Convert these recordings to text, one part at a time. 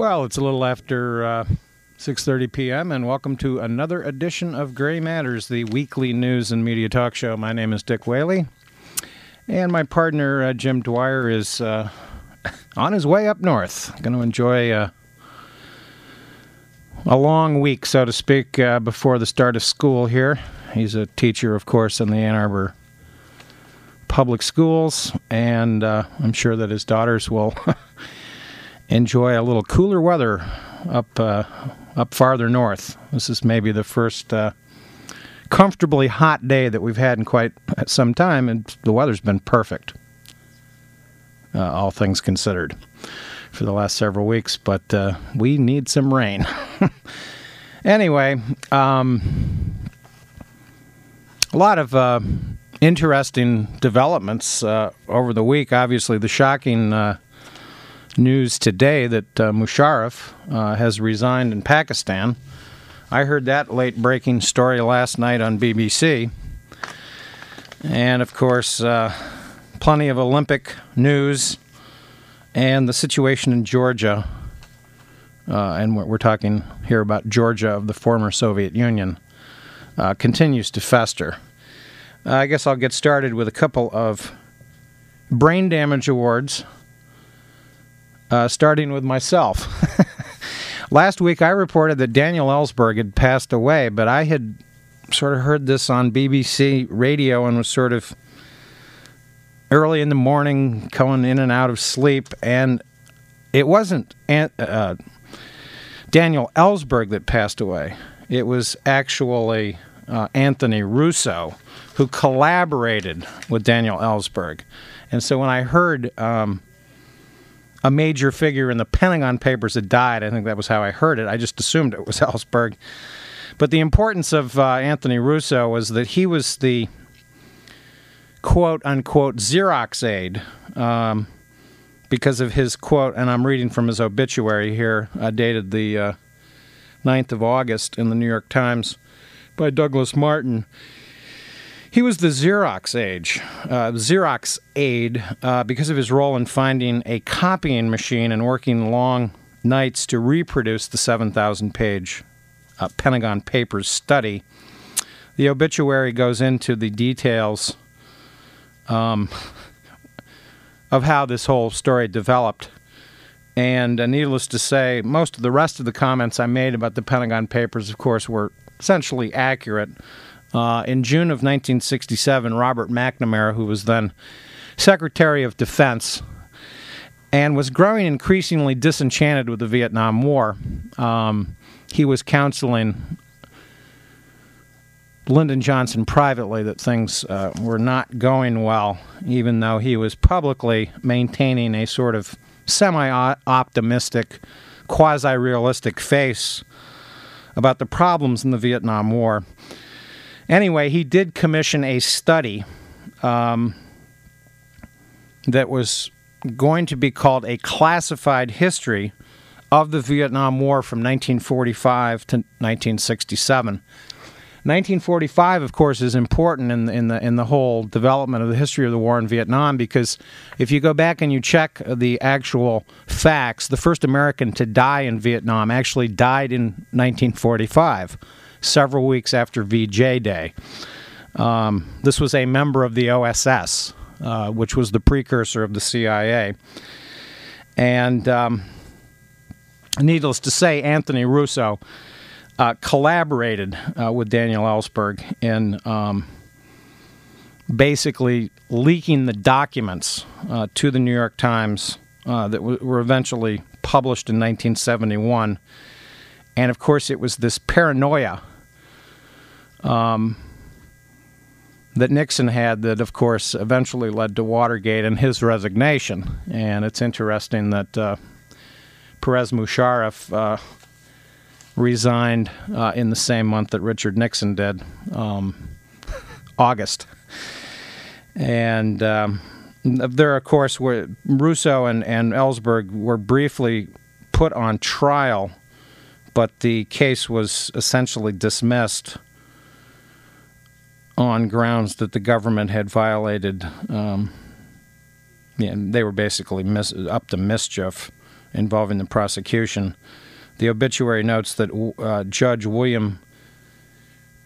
Well, it's a little after uh, 6:30 p.m. and welcome to another edition of Gray Matters, the weekly news and media talk show. My name is Dick Whaley, and my partner uh, Jim Dwyer is uh, on his way up north. Going to enjoy uh, a long week, so to speak, uh, before the start of school here. He's a teacher, of course, in the Ann Arbor public schools, and uh, I'm sure that his daughters will enjoy a little cooler weather up uh, up farther north. This is maybe the first uh, comfortably hot day that we've had in quite some time, and the weather's been perfect, uh, all things considered, for the last several weeks. But uh, we need some rain. anyway, um, a lot of uh, interesting developments uh, over the week. Obviously, the shocking news today that uh, Musharraf uh, has resigned in Pakistan. I heard that late breaking story last night on BBC. And of course, uh, plenty of Olympic news and the situation in Georgia. Uh, and we're talking here about Georgia of the former Soviet Union, uh, continues to fester. I guess I'll get started with a couple of brain damage awards uh, starting with myself. Last week, I reported that Daniel Ellsberg had passed away, but I had sort of heard this on BBC radio and was sort of early in the morning, going in and out of sleep, and it wasn't uh, Daniel Ellsberg that passed away. It was actually uh, Anthony Russo who collaborated with Daniel Ellsberg. And so when I heard um, a major figure in the Pentagon Papers had died. I think that was how I heard it. I just assumed it was Ellsberg. But the importance of uh, Anthony Russo was that he was the quote unquote Xerox aide um, because of his quote, and I'm reading from his obituary here, uh, dated the uh, 9th of August in the New York Times by Douglas Martin. He was the Xerox age, uh, Xerox aide, uh, because of his role in finding a copying machine and working long nights to reproduce the 7,000 page uh, Pentagon Papers study. The obituary goes into the details um, of how this whole story developed. And uh, needless to say, most of the rest of the comments I made about the Pentagon Papers, of course, were essentially accurate. Uh, in June of 1967, Robert McNamara, who was then Secretary of Defense, and was growing increasingly disenchanted with the Vietnam War, um, he was counseling Lyndon Johnson privately that things uh, were not going well, even though he was publicly maintaining a sort of semi optimistic, quasi realistic face about the problems in the Vietnam War. Anyway, he did commission a study um, that was going to be called a classified history of the Vietnam War from 1945 to 1967. 1945, of course, is important in in the in the whole development of the history of the war in Vietnam because if you go back and you check the actual facts, the first American to die in Vietnam actually died in 1945 several weeks after VJ Day. Um, this was a member of the OSS, uh, which was the precursor of the CIA. And um, needless to say, Anthony Russo uh, collaborated uh, with Daniel Ellsberg in um, basically leaking the documents uh, to the New York Times uh, that w- were eventually published in 1971. And of course, it was this paranoia um, that Nixon had that, of course, eventually led to Watergate and his resignation. And it's interesting that uh, Pervez Musharraf uh, resigned uh, in the same month that Richard Nixon did, um, August. And um, there, of course, were Russo and, and Ellsberg were briefly put on trial, but the case was essentially dismissed on grounds that the government had violated. Um, yeah, they were basically mis- up to mischief involving the prosecution. The obituary notes that uh, Judge William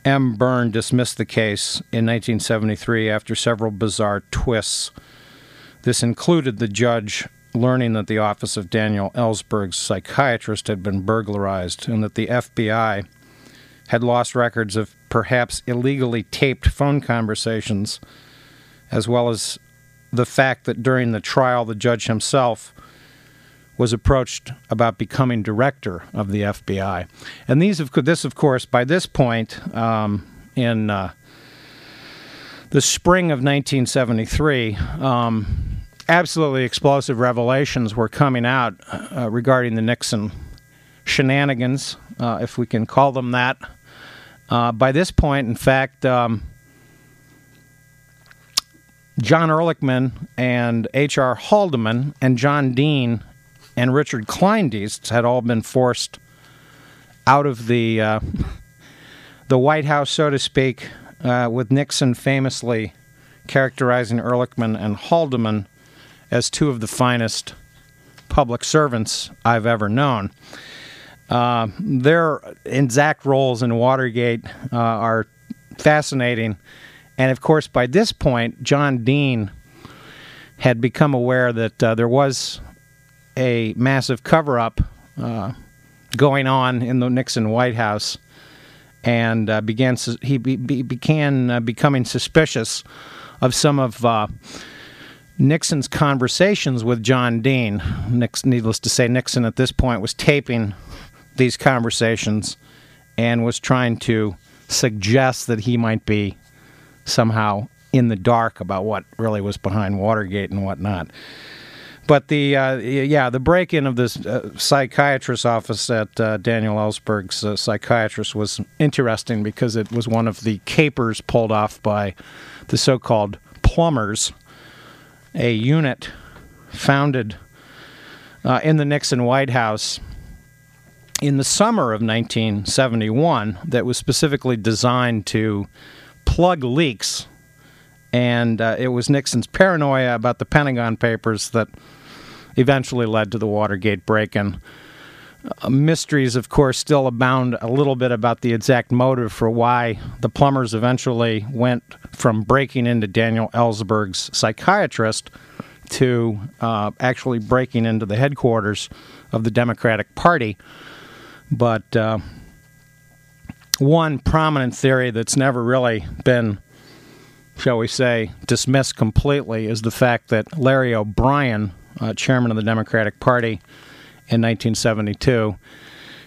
M. Byrne dismissed the case in 1973 after several bizarre twists. This included the judge learning that the office of Daniel Ellsberg's psychiatrist had been burglarized and that the FBI had lost records of perhaps illegally taped phone conversations, as well as the fact that during the trial, the judge himself was approached about becoming director of the FBI. And these, of this, of course, by this point um, in uh, the spring of 1973, um, absolutely explosive revelations were coming out uh, regarding the Nixon shenanigans, uh, if we can call them that. Uh, by this point, in fact, um, John Ehrlichman and H.R. Haldeman and John Dean and Richard Kleindienst had all been forced out of the uh, the White House, so to speak, uh, with Nixon famously characterizing Ehrlichman and Haldeman as two of the finest public servants I've ever known. Uh, their exact roles in Watergate uh, are fascinating. And of course, by this point, John Dean had become aware that uh, there was a massive cover up uh, going on in the Nixon White House and uh, began he be, began uh, becoming suspicious of some of Nixon's conversations with John Dean. Nixon, needless to say, Nixon at this point was taping these conversations and was trying to suggest that he might be somehow in the dark about what really was behind Watergate and whatnot. But the uh, yeah, the break-in of this uh, psychiatrist's office at uh, Daniel Ellsberg's uh, psychiatrist was interesting because it was one of the capers pulled off by the so-called plumbers, a unit founded uh, in the Nixon White House in the summer of 1971 that was specifically designed to plug leaks. And uh, it was Nixon's paranoia about the Pentagon Papers that eventually led to the Watergate break in. Uh, mysteries, of course, still abound a little bit about the exact motive for why the plumbers eventually went from breaking into Daniel Ellsberg's psychiatrist to uh, actually breaking into the headquarters of the Democratic Party. But uh, one prominent theory that's never really been, shall we say, dismissed completely is the fact that Larry O'Brien, uh, chairman of the Democratic Party in 1972,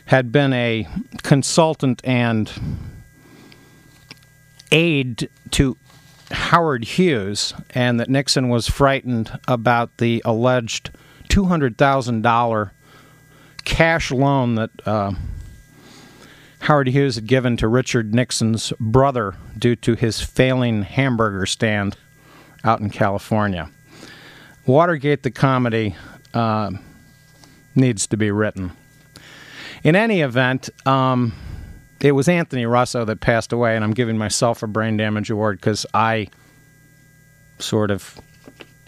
had been a consultant and aide to Howard Hughes, and that Nixon was frightened about the alleged $200,000 cash loan that uh, Howard Hughes had given to Richard Nixon's brother due to his failing hamburger stand out in California. Watergate, the comedy, uh, needs to be written. In any event, um, it was Anthony Russo that passed away, and I'm giving myself a brain damage award because I sort of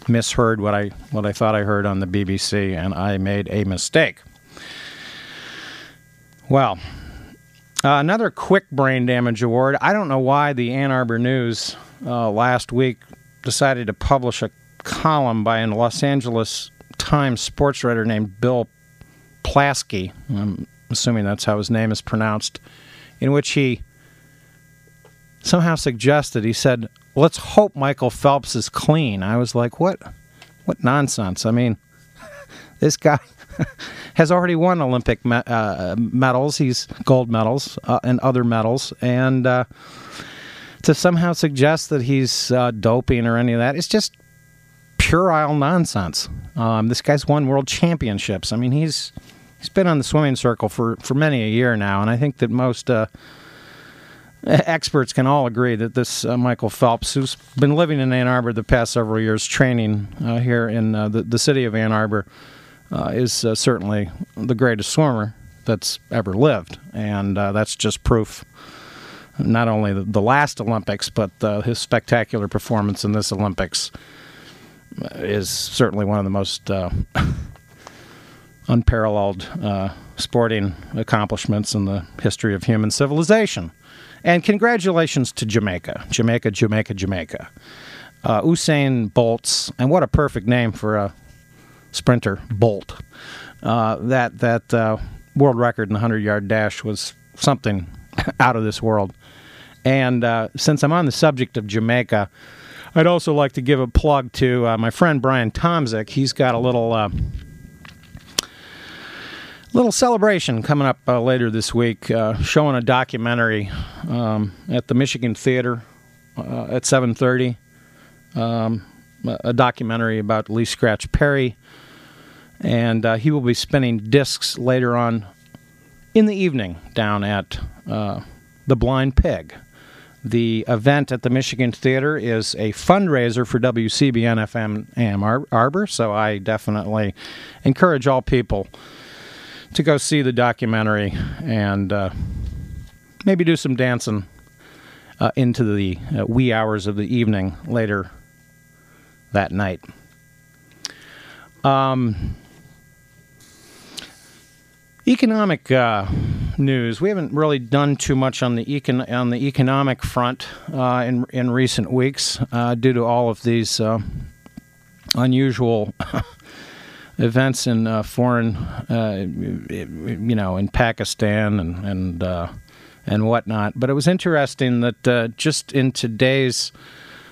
misheard what I what I thought I heard on the BBC, and I made a mistake. Well, uh, another quick brain damage award. I don't know why the Ann Arbor News uh, last week decided to publish a column by a Los Angeles Times sports writer named Bill Plaschke. I'm assuming that's how his name is pronounced, in which he somehow suggested he said, "Let's hope Michael Phelps is clean." I was like, "What? What nonsense?" I mean, this guy has already won Olympic me- uh, medals. He's gold medals uh, and other medals, and uh, to somehow suggest that he's uh, doping or any of that, it's just puerile nonsense. Um, this guy's won world championships. I mean, he's he's been on the swimming circle for for many a year now, and I think that most. Uh, experts can all agree that this uh, Michael Phelps, who's been living in Ann Arbor the past several years, training here in the, the city of Ann Arbor, uh, is uh, certainly the greatest swimmer that's ever lived, and uh, that's just proof. Not only the, last Olympics, but uh, his spectacular performance in this Olympics is certainly one of the most uh, unparalleled uh, sporting accomplishments in the history of human civilization. And congratulations to Jamaica, Jamaica, Jamaica, Jamaica. Uh, Usain Bolt's, and what a perfect name for a sprinter, Bolt. Uh, that that uh, world record in the 100 yard dash was something out of this world. And uh, since I'm on the subject of Jamaica, I'd also like to give a plug to uh, my friend Brian Tomzik. He's got a little uh, little celebration coming up uh, later this week, showing a documentary um, at the Michigan Theater at 7:30. Um, a documentary about Lee Scratch Perry, and uh, he will be spinning discs later on in the evening down at uh, the Blind Pig. The event at the Michigan Theater is a fundraiser for WCBN FM Ann Arbor, so I definitely encourage all people to go see the documentary and uh, maybe do some dancing uh, into the uh, wee hours of the evening later that night. Um, economic uh, news. We haven't really done too much on the econ- on the economic front uh, in in recent weeks uh, due to all of these unusual events in uh, foreign, uh, you know, in Pakistan and and uh, and whatnot. But it was interesting that uh, just in today's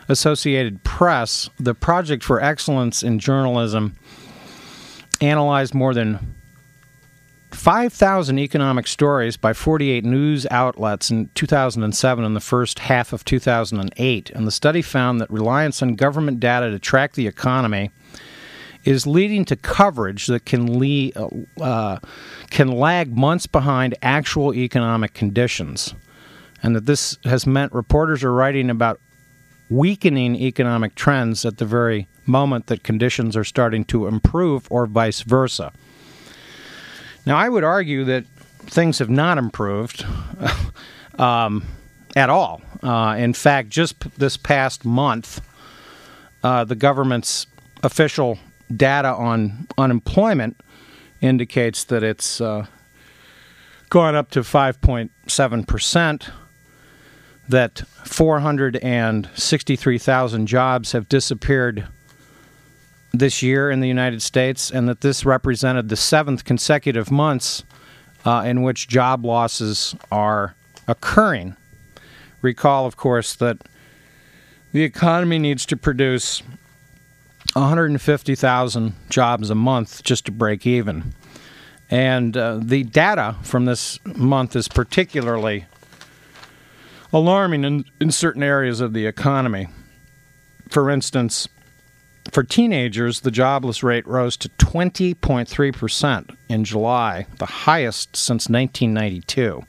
Associated Press, the Project for Excellence in Journalism analyzed more than 5,000 economic stories by 48 news outlets in 2007 and the first half of 2008. And the study found that reliance on government data to track the economy is leading to coverage that can, lead, uh, can lag months behind actual economic conditions. And that this has meant reporters are writing about weakening economic trends at the very moment that conditions are starting to improve, or vice versa. Now, I would argue that things have not improved um, at all. Uh, in fact, just p- this past month, uh, the government's official data on unemployment indicates that it's uh, gone up to 5.7%, that 463,000 jobs have disappeared this year in the United States, and that this represented the seventh consecutive months uh, in which job losses are occurring. Recall, of course, that the economy needs to produce 150,000 jobs a month just to break even. And uh, the data from this month is particularly alarming in, in certain areas of the economy. For instance, for teenagers, the jobless rate rose to 20.3% in July, the highest since 1992.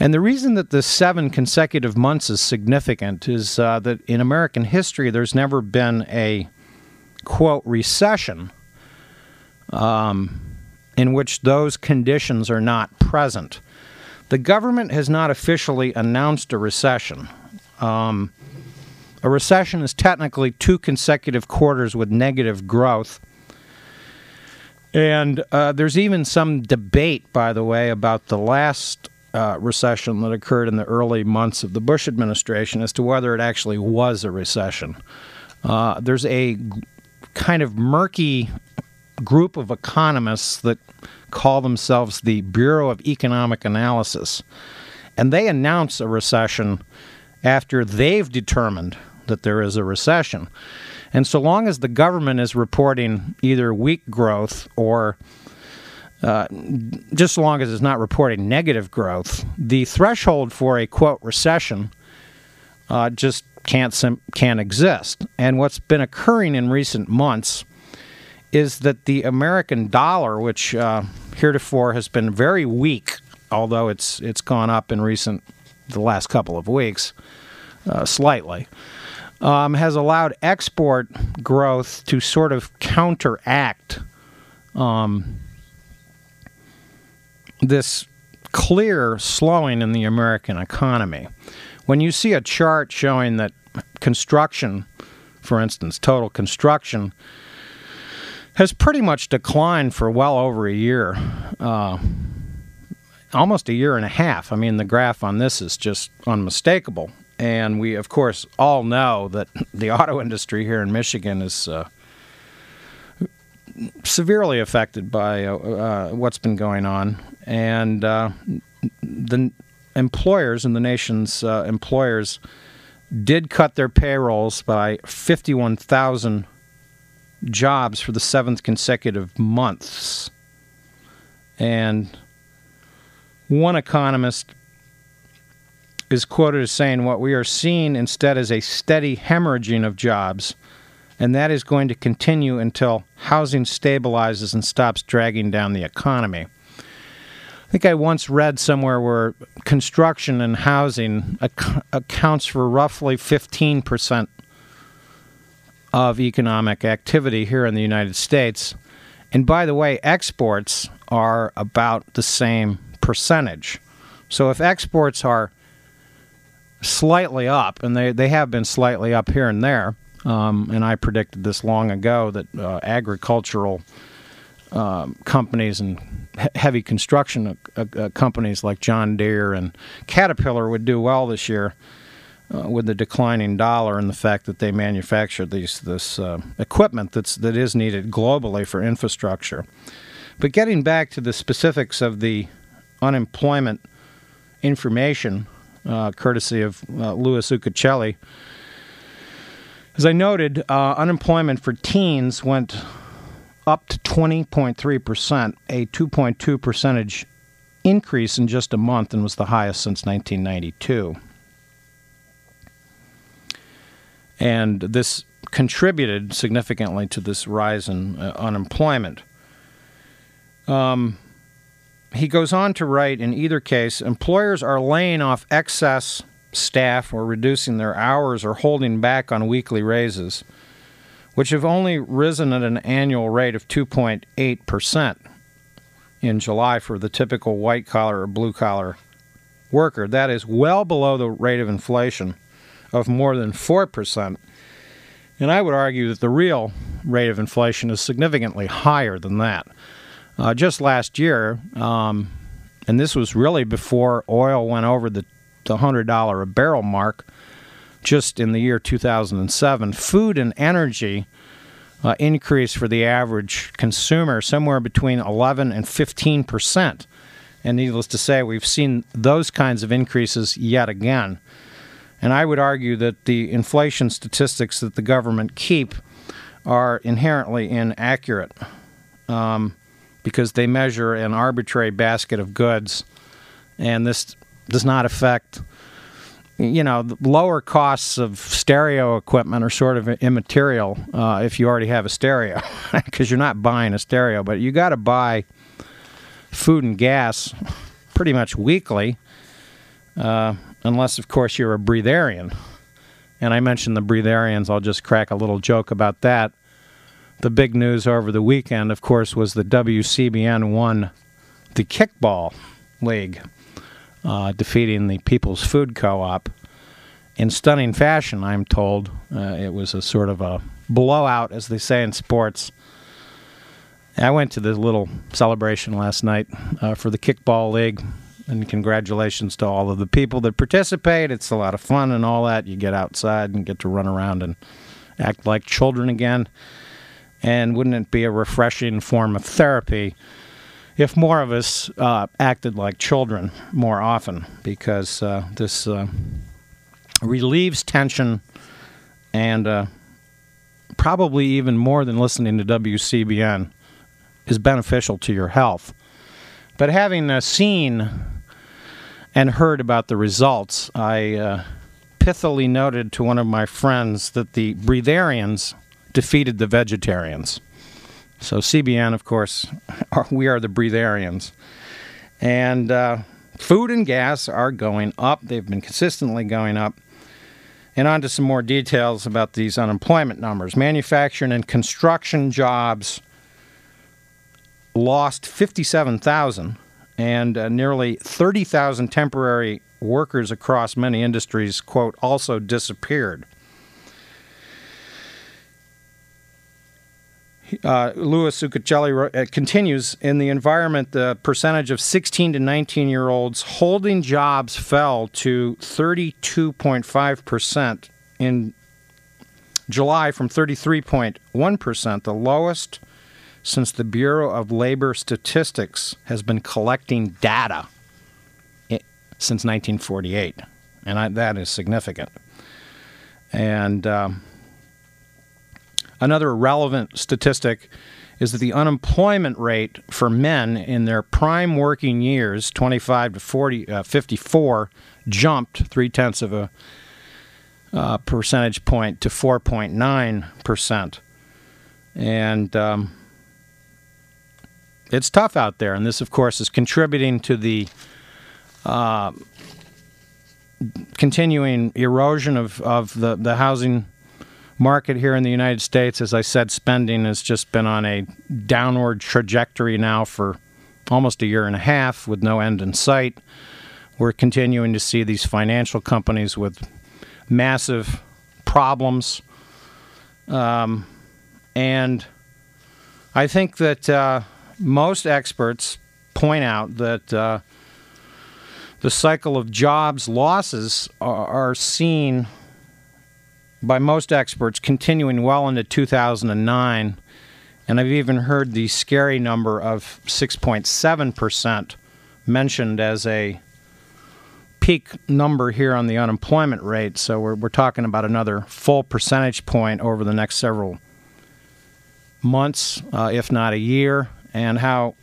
And the reason that the seven consecutive months is significant is uh, that in American history, there's never been a quote recession um, in which those conditions are not present. The government has not officially announced a recession. Um, a recession is technically two consecutive quarters with negative growth. And uh, there's even some debate, by the way, about the last uh, recession that occurred in the early months of the Bush administration as to whether it actually was a recession. Uh, there's a kind of murky group of economists that call themselves the Bureau of Economic Analysis. And they announce a recession after they've determined that there is a recession. And so long as the government is reporting either weak growth or uh, just as long as it's not reporting negative growth, the threshold for a quote recession uh, just can't sim- can't exist. And what's been occurring in recent months is that the American dollar, which uh, heretofore has been very weak, although it's it's gone up in recent the last couple of weeks uh, slightly. Um, has allowed export growth to sort of counteract um, this clear slowing in the American economy. When you see a chart showing that construction, for instance, total construction, has pretty much declined for well over a year, uh, almost a year and a half. I mean, the graph on this is just unmistakable. And we, of course, all know that the auto industry here in Michigan is uh, severely affected by uh, uh what's been going on. And uh, the employers and the nation's uh, employers did cut their payrolls by 51,000 jobs for the seventh consecutive months. And one economist is quoted as saying, What we are seeing instead is a steady hemorrhaging of jobs, and that is going to continue until housing stabilizes and stops dragging down the economy. I think I once read somewhere where construction and housing ac- accounts for roughly 15% of economic activity here in the United States. And by the way, exports are about the same percentage. So if exports are slightly up, and they, they have been slightly up here and there, um, and I predicted this long ago that uh, agricultural um, companies and he- heavy construction uh, uh, companies like John Deere and Caterpillar would do well this year uh, with the declining dollar and the fact that they manufacture these this uh, equipment that's that is needed globally for infrastructure. But getting back to the specifics of the unemployment information, uh, courtesy of uh, Louis Uchitelle, as I noted, uh, unemployment for teens went up to 20.3 percent, a 2.2 percentage increase in just a month, and was the highest since 1992. And this contributed significantly to this rise in uh, unemployment. Um, he goes on to write in either case, employers are laying off excess staff or reducing their hours or holding back on weekly raises, which have only risen at an annual rate of 2.8% in July for the typical white collar or blue collar worker. That is well below the rate of inflation of more than 4%. And I would argue that the real rate of inflation is significantly higher than that. Uh, just last year, um, and this was really before oil went over the, the $100 a barrel mark, just in the year 2007, food and energy uh, increased for the average consumer somewhere between 11 and 15 percent. And needless to say, we've seen those kinds of increases yet again. And I would argue that the inflation statistics that the government keep are inherently inaccurate um, because they measure an arbitrary basket of goods, and this does not affect. You know, lower costs of stereo equipment are sort of immaterial uh, if you already have a stereo, because you're not buying a stereo. But you got to buy food and gas pretty much weekly. Uh, unless, of course, you're a breatharian. And I mentioned the breatharians. I'll just crack a little joke about that. The big news over the weekend, of course, was the WCBN won the kickball league, uh, defeating the People's Food Co-op in stunning fashion. I'm told uh, it was a sort of a blowout, as they say in sports. I went to the little celebration last night uh, for the kickball league and congratulations to all of the people that participate. It's a lot of fun and all that. You get outside and get to run around and act like children again. And wouldn't it be a refreshing form of therapy if more of us uh, acted like children more often? Because uh, this uh, relieves tension and uh, probably even more than listening to WCBN is beneficial to your health. But having uh, seen and heard about the results, I uh, pithily noted to one of my friends that the breatharians defeated the vegetarians. So CBN, of course, are, we are the breatharians. And uh, food and gas are going up. They've been consistently going up. And on to some more details about these unemployment numbers. Manufacturing and construction jobs lost 57,000 and uh, nearly 30,000 temporary workers across many industries, quote, also disappeared. Uh, Louis Uchitelle uh, continues in the environment, the percentage of 16 to 19 year olds holding jobs fell to 32.5% in July from 33.1%, the lowest since the Bureau of Labor Statistics has been collecting data since 1948. And I, that is significant. And. Um, Another relevant statistic is that the unemployment rate for men in their prime working years, 25 to 40, uh, 54, jumped three tenths of a uh, percentage point to 4.9 percent, and um, it's tough out there. And this, of course, is contributing to the uh, continuing erosion of, of the, the housing market here in the United States, as I said, spending has just been on a downward trajectory now for almost a year and a half with no end in sight. We're continuing to see these financial companies with massive problems. Um, and I think that uh, most experts point out that uh, the cycle of jobs losses are, are seen by most experts continuing well into 2009. And I've even heard the scary number of 6.7% mentioned as a peak number here on the unemployment rate. So we're, we're talking about another full percentage point over the next several months, uh, if not a year. And how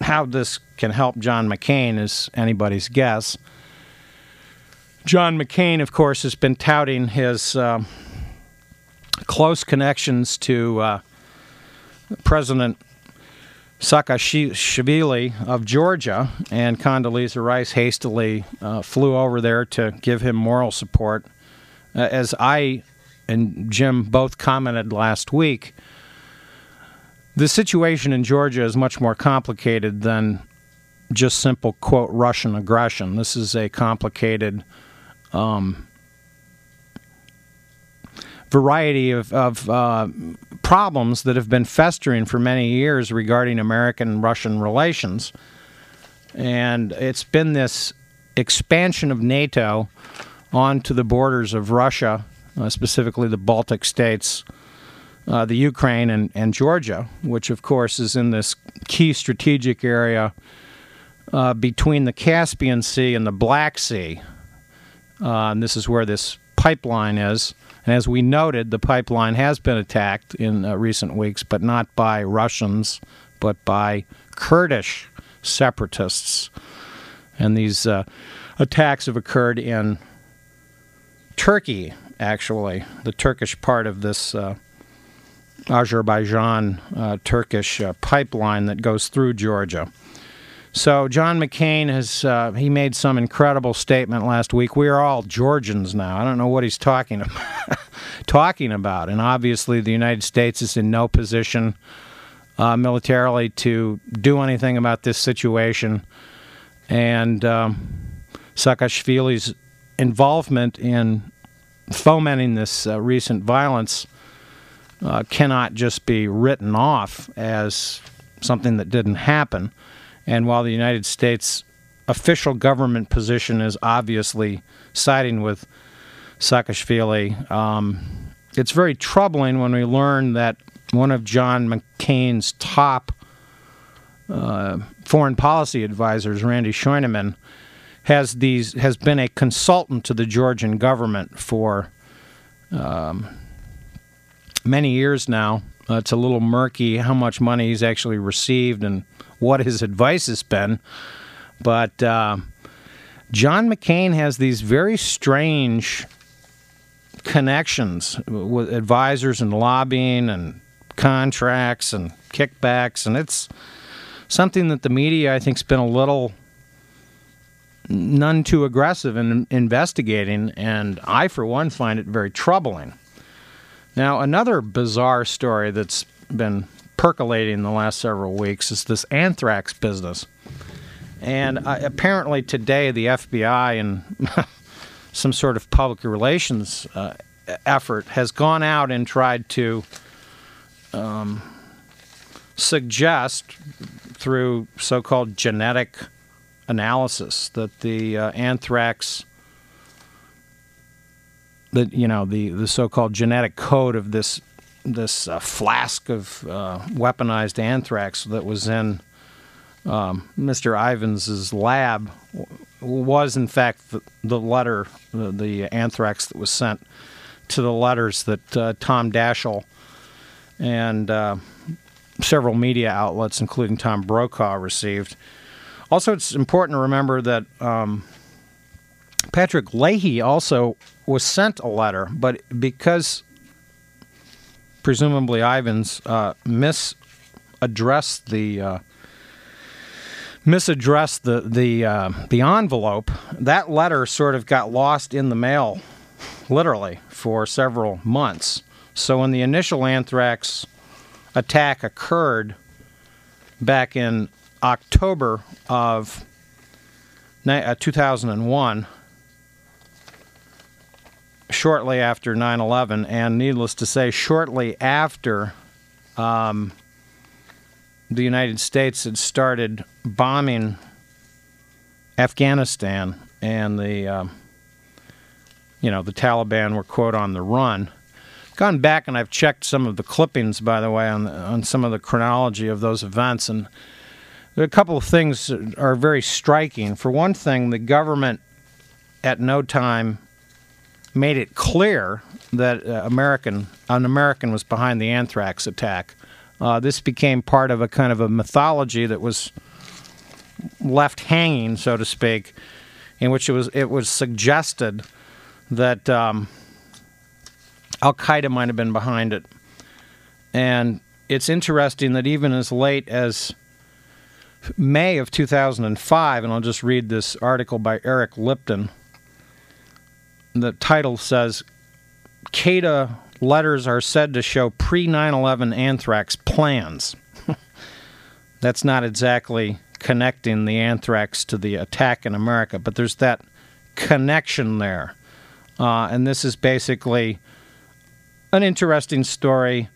how this can help John McCain is anybody's guess. John McCain, of course, has been touting his uh, close connections to uh, President Saakashvili of Georgia, and Condoleezza Rice hastily uh, flew over there to give him moral support. Uh, as I and Jim both commented last week, the situation in Georgia is much more complicated than just simple, quote, Russian aggression. This is a complicated um, variety of, of uh, problems that have been festering for many years regarding American Russian relations. And it's been this expansion of NATO onto the borders of Russia, uh, specifically the Baltic states, uh, the Ukraine, and, and Georgia, which, of course, is in this key strategic area uh, between the Caspian Sea and the Black Sea. Uh, and this is where this pipeline is. And as we noted, the pipeline has been attacked in uh, recent weeks, but not by Russians, but by Kurdish separatists. And these uh, attacks have occurred in Turkey, actually, the Turkish part of this uh, Azerbaijan uh, Turkish uh, pipeline that goes through Georgia. So John McCain has uh, he made some incredible statement last week. We are all Georgians now. I don't know what he's talking about. talking about, and obviously the United States is in no position uh, militarily to do anything about this situation. And um, Saakashvili's involvement in fomenting this uh, recent violence uh, cannot just be written off as something that didn't happen. And while the United States official government position is obviously siding with Saakashvili, um, it's very troubling when we learn that one of John McCain's top uh, foreign policy advisors, Randy Scheunemann, has these has been a consultant to the Georgian government for um, many years now. Uh, it's a little murky how much money he's actually received and what his advice has been. But uh, John McCain has these very strange connections with advisors and lobbying and contracts and kickbacks, and it's something that the media, I think, has been a little none too aggressive in investigating, and I, for one, find it very troubling. Now, another bizarre story that's been percolating in the last several weeks is this anthrax business. And uh, apparently today, the FBI and some sort of public relations uh, effort has gone out and tried to um, suggest through so-called genetic analysis that the uh, anthrax that you know the the so-called genetic code of this this uh, flask of uh, weaponized anthrax that was in um, Mr. Ivins' lab was in fact the, the letter, the, the, anthrax that was sent to the letters that uh, Tom Daschle and uh, several media outlets, including Tom Brokaw, received. Also, it's important to remember that um, Patrick Leahy also was sent a letter, but because presumably Ivins, uh, misaddressed the uh, misaddressed the the uh, the envelope. That letter sort of got lost in the mail, literally for several months. So when the initial anthrax attack occurred back in October of uh, 2001, shortly after 9 11, and needless to say, shortly after um, the United States had started bombing Afghanistan and the, uh, you know, the Taliban were, quote, on the run. Gone back and I've checked some of the clippings, by the way, on, on some of the chronology of those events, and a couple of things are very striking. For one thing, the government at no time made it clear that uh, American an American was behind the anthrax attack. Uh, this became part of a kind of a mythology that was left hanging, so to speak, in which it was it was suggested that um, Al Qaeda might have been behind it, and it's interesting that even as late as May of 2005, and I'll just read this article by Eric Lipton the title says Qaeda letters are said to show pre 9 11 anthrax plans. That's not exactly connecting the anthrax to the attack in America, but there's that connection there. Uh, and this is basically an interesting story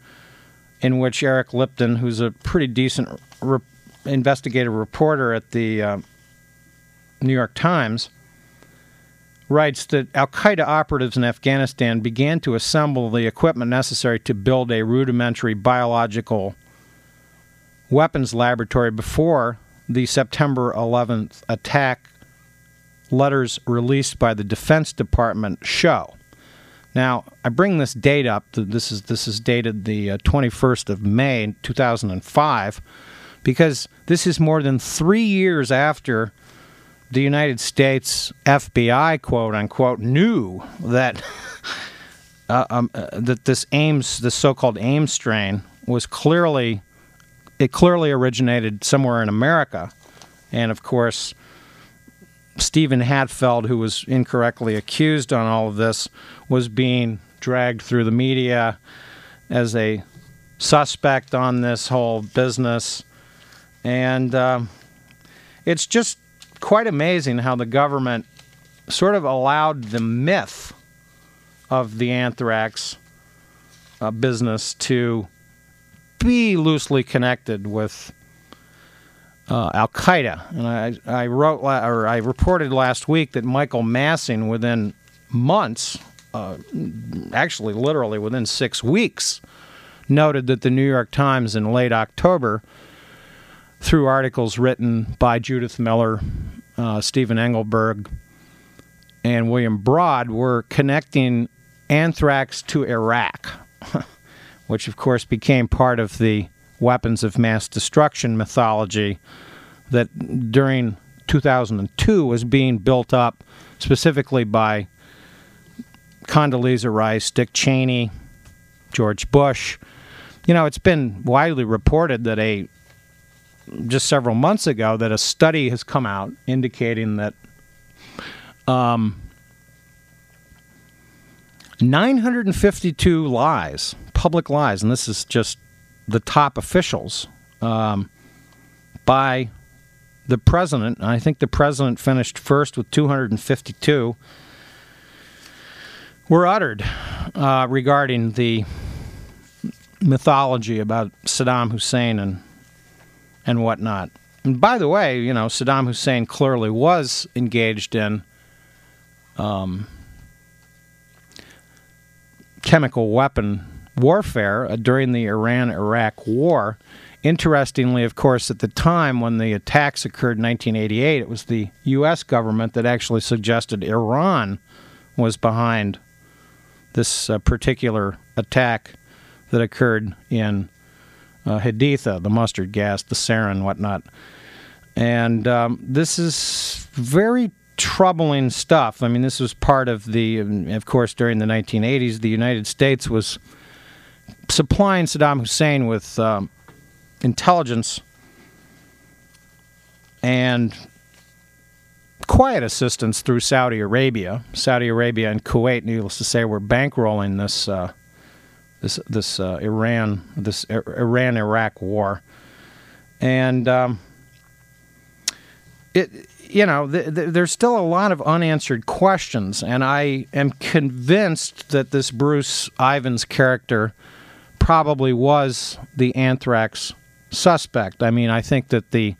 in which Eric Lipton, who's a pretty decent re- investigative reporter at the uh, New York Times, writes that Al Qaeda operatives in Afghanistan began to assemble the equipment necessary to build a rudimentary biological weapons laboratory before the September 11th attack letters released by the Defense Department show. Now, I bring this date up. This is this is dated the uh, 21st of May 2005 because this is more than 3 years after the United States FBI, quote unquote, knew that uh, um, uh, that this Ames, this so-called Ames strain, was clearly it clearly originated somewhere in America, and of course, Stephen Hatfield, who was incorrectly accused on all of this, was being dragged through the media as a suspect on this whole business, and um, it's just quite amazing how the government sort of allowed the myth of the anthrax uh, business to be loosely connected with uh, Al Qaeda. And I, I wrote or I reported last week that Michael Massing, within months, uh, actually literally within six weeks, noted that the New York Times in late October through articles written by Judith Miller, uh, Stephen Engelberg, and William Broad were connecting anthrax to Iraq, which of course became part of the weapons of mass destruction mythology that during 2002 was being built up specifically by Condoleezza Rice, Dick Cheney, George Bush. You know, it's been widely reported that a just several months ago that a study has come out indicating that um, 952 lies, public lies, and this is just the top officials um, by the president. I think the president finished first with 252. Were uttered uh, regarding the mythology about Saddam Hussein and and whatnot. And by the way, you know, Saddam Hussein clearly was engaged in um, chemical weapon warfare uh, during the Iran Iraq War. Interestingly, of course, at the time when the attacks occurred in 1988, it was the U.S. government that actually suggested Iran was behind this uh, particular attack that occurred in uh, Haditha, the mustard gas, the sarin, whatnot. And um, this is very troubling stuff. I mean, this was part of the, of course, during the 1980s, the United States was supplying Saddam Hussein with um, intelligence and quiet assistance through Saudi Arabia. Saudi Arabia and Kuwait, needless to say, were bankrolling this uh, this this uh, Iran this Iran Iraq war, and um, it you know th- th- there's still a lot of unanswered questions, and I am convinced that this Bruce Ivins character probably was the anthrax suspect. I mean, I think that the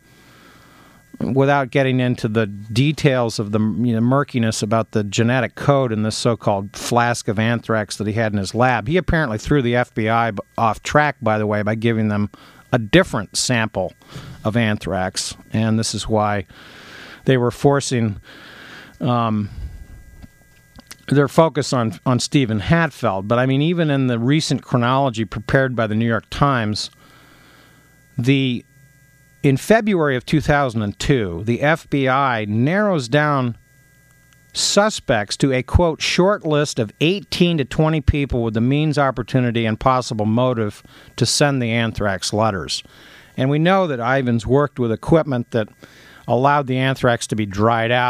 without getting into the details of the you know, murkiness about the genetic code in this so-called flask of anthrax that he had in his lab, he apparently threw the FBI off track. By the way, by giving them a different sample of anthrax, and this is why they were forcing. Um, their focus on on Steven Hatfill, but I mean, even in the recent chronology prepared by the New York Times, the in February of 2002, the FBI narrows down suspects to a quote short list of 18 to 20 people with the means, opportunity, and possible motive to send the anthrax letters. And we know that Ivins worked with equipment that allowed the anthrax to be dried out.